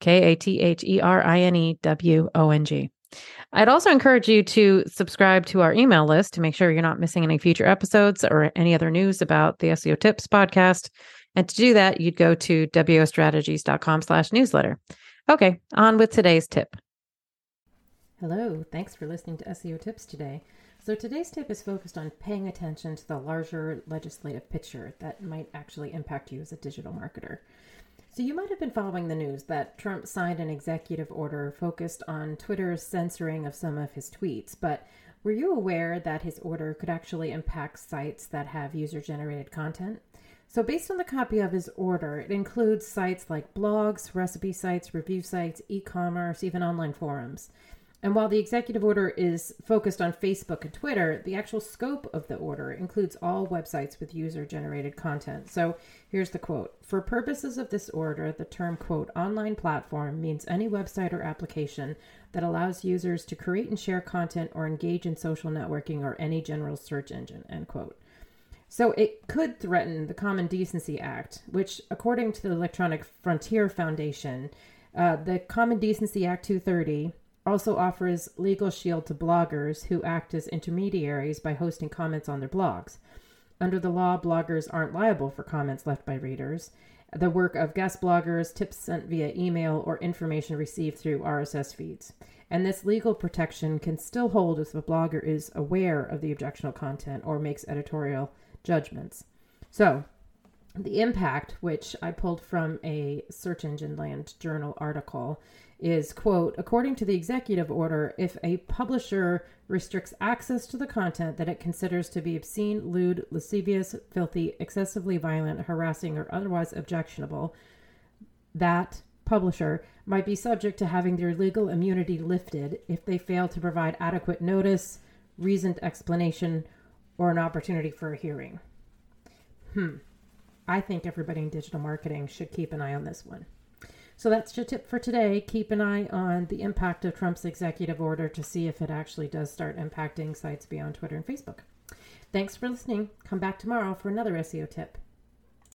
K A T H E R I N E W O N G. I'd also encourage you to subscribe to our email list to make sure you're not missing any future episodes or any other news about the SEO Tips podcast. And to do that, you'd go to wostrategies.com slash newsletter. Okay, on with today's tip. Hello, thanks for listening to SEO Tips today. So today's tip is focused on paying attention to the larger legislative picture that might actually impact you as a digital marketer. So, you might have been following the news that Trump signed an executive order focused on Twitter's censoring of some of his tweets. But were you aware that his order could actually impact sites that have user generated content? So, based on the copy of his order, it includes sites like blogs, recipe sites, review sites, e commerce, even online forums. And while the executive order is focused on Facebook and Twitter, the actual scope of the order includes all websites with user generated content. So here's the quote For purposes of this order, the term, quote, online platform means any website or application that allows users to create and share content or engage in social networking or any general search engine, end quote. So it could threaten the Common Decency Act, which, according to the Electronic Frontier Foundation, uh, the Common Decency Act 230 also offers legal shield to bloggers who act as intermediaries by hosting comments on their blogs. Under the law, bloggers aren't liable for comments left by readers. The work of guest bloggers, tips sent via email, or information received through RSS feeds. And this legal protection can still hold if the blogger is aware of the objectionable content or makes editorial judgments. So, the impact, which I pulled from a Search Engine Land Journal article, is quote according to the executive order if a publisher restricts access to the content that it considers to be obscene lewd lascivious filthy excessively violent harassing or otherwise objectionable that publisher might be subject to having their legal immunity lifted if they fail to provide adequate notice reasoned explanation or an opportunity for a hearing. Hmm i think everybody in digital marketing should keep an eye on this one so that's your tip for today. Keep an eye on the impact of Trump's executive order to see if it actually does start impacting sites beyond Twitter and Facebook. Thanks for listening. Come back tomorrow for another SEO tip.